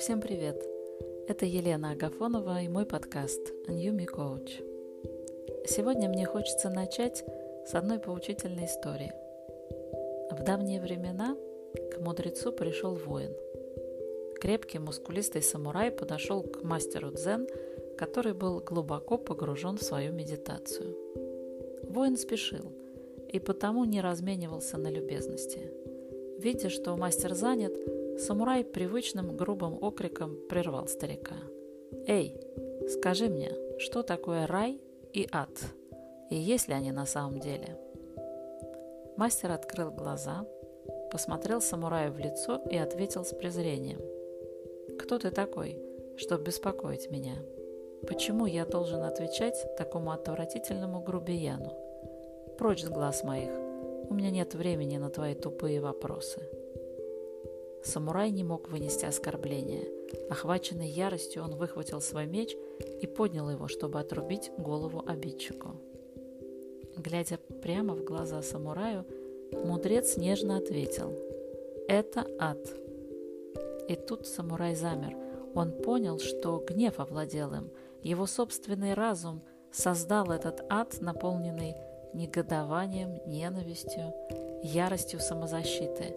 Всем привет! Это Елена Агафонова и мой подкаст New Me Coach. Сегодня мне хочется начать с одной поучительной истории. В давние времена к мудрецу пришел воин. Крепкий, мускулистый самурай подошел к мастеру дзен, который был глубоко погружен в свою медитацию. Воин спешил и потому не разменивался на любезности – Видя, что мастер занят, самурай привычным грубым окриком прервал старика. «Эй, скажи мне, что такое рай и ад? И есть ли они на самом деле?» Мастер открыл глаза, посмотрел самураю в лицо и ответил с презрением. «Кто ты такой, чтобы беспокоить меня? Почему я должен отвечать такому отвратительному грубияну? Прочь с глаз моих, у меня нет времени на твои тупые вопросы. Самурай не мог вынести оскорбления. Охваченный яростью, он выхватил свой меч и поднял его, чтобы отрубить голову обидчику. Глядя прямо в глаза самураю, мудрец нежно ответил «Это ад». И тут самурай замер. Он понял, что гнев овладел им. Его собственный разум создал этот ад, наполненный негодованием, ненавистью, яростью самозащиты.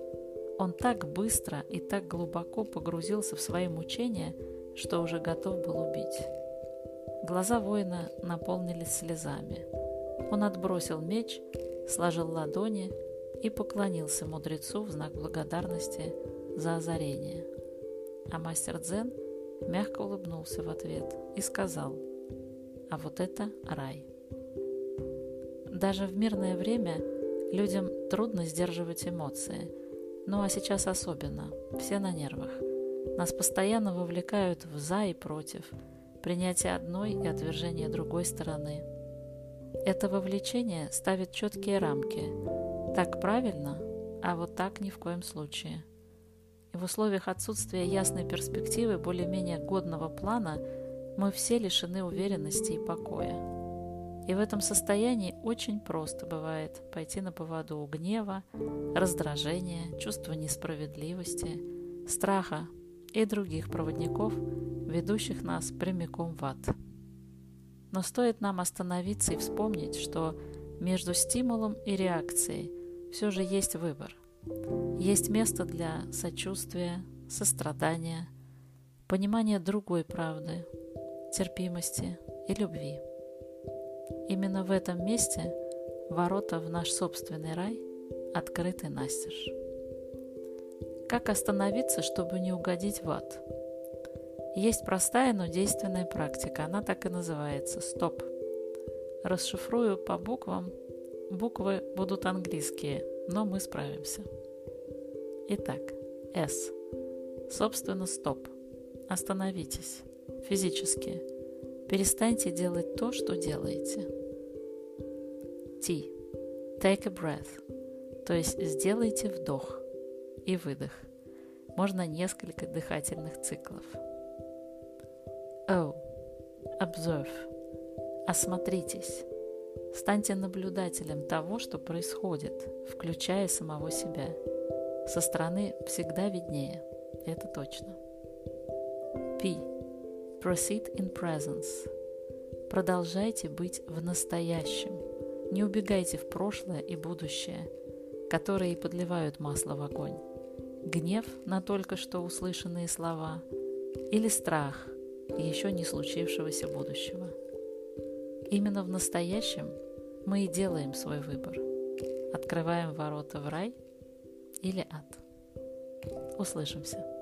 Он так быстро и так глубоко погрузился в свои мучения, что уже готов был убить. Глаза воина наполнились слезами. Он отбросил меч, сложил ладони и поклонился мудрецу в знак благодарности за озарение. А мастер Дзен мягко улыбнулся в ответ и сказал, «А вот это рай». Даже в мирное время людям трудно сдерживать эмоции. Ну а сейчас особенно. Все на нервах. Нас постоянно вовлекают в «за» и «против», принятие одной и отвержение другой стороны. Это вовлечение ставит четкие рамки. Так правильно, а вот так ни в коем случае. И в условиях отсутствия ясной перспективы более-менее годного плана мы все лишены уверенности и покоя. И в этом состоянии очень просто бывает пойти на поводу у гнева, раздражения, чувства несправедливости, страха и других проводников, ведущих нас прямиком в ад. Но стоит нам остановиться и вспомнить, что между стимулом и реакцией все же есть выбор. Есть место для сочувствия, сострадания, понимания другой правды, терпимости и любви. Именно в этом месте ворота в наш собственный рай открыты настежь. Как остановиться, чтобы не угодить в ад? Есть простая, но действенная практика. Она так и называется – стоп. Расшифрую по буквам. Буквы будут английские, но мы справимся. Итак, S. Собственно, стоп. Остановитесь. Физически. Перестаньте делать то, что делаете. T. Take a breath. То есть сделайте вдох и выдох. Можно несколько дыхательных циклов. O. Observe. Осмотритесь. Станьте наблюдателем того, что происходит, включая самого себя. Со стороны всегда виднее. Это точно. P. Proceed in presence. Продолжайте быть в настоящем. Не убегайте в прошлое и будущее, которые подливают масло в огонь. Гнев на только что услышанные слова или страх еще не случившегося будущего. Именно в настоящем мы и делаем свой выбор. Открываем ворота в рай или ад. Услышимся.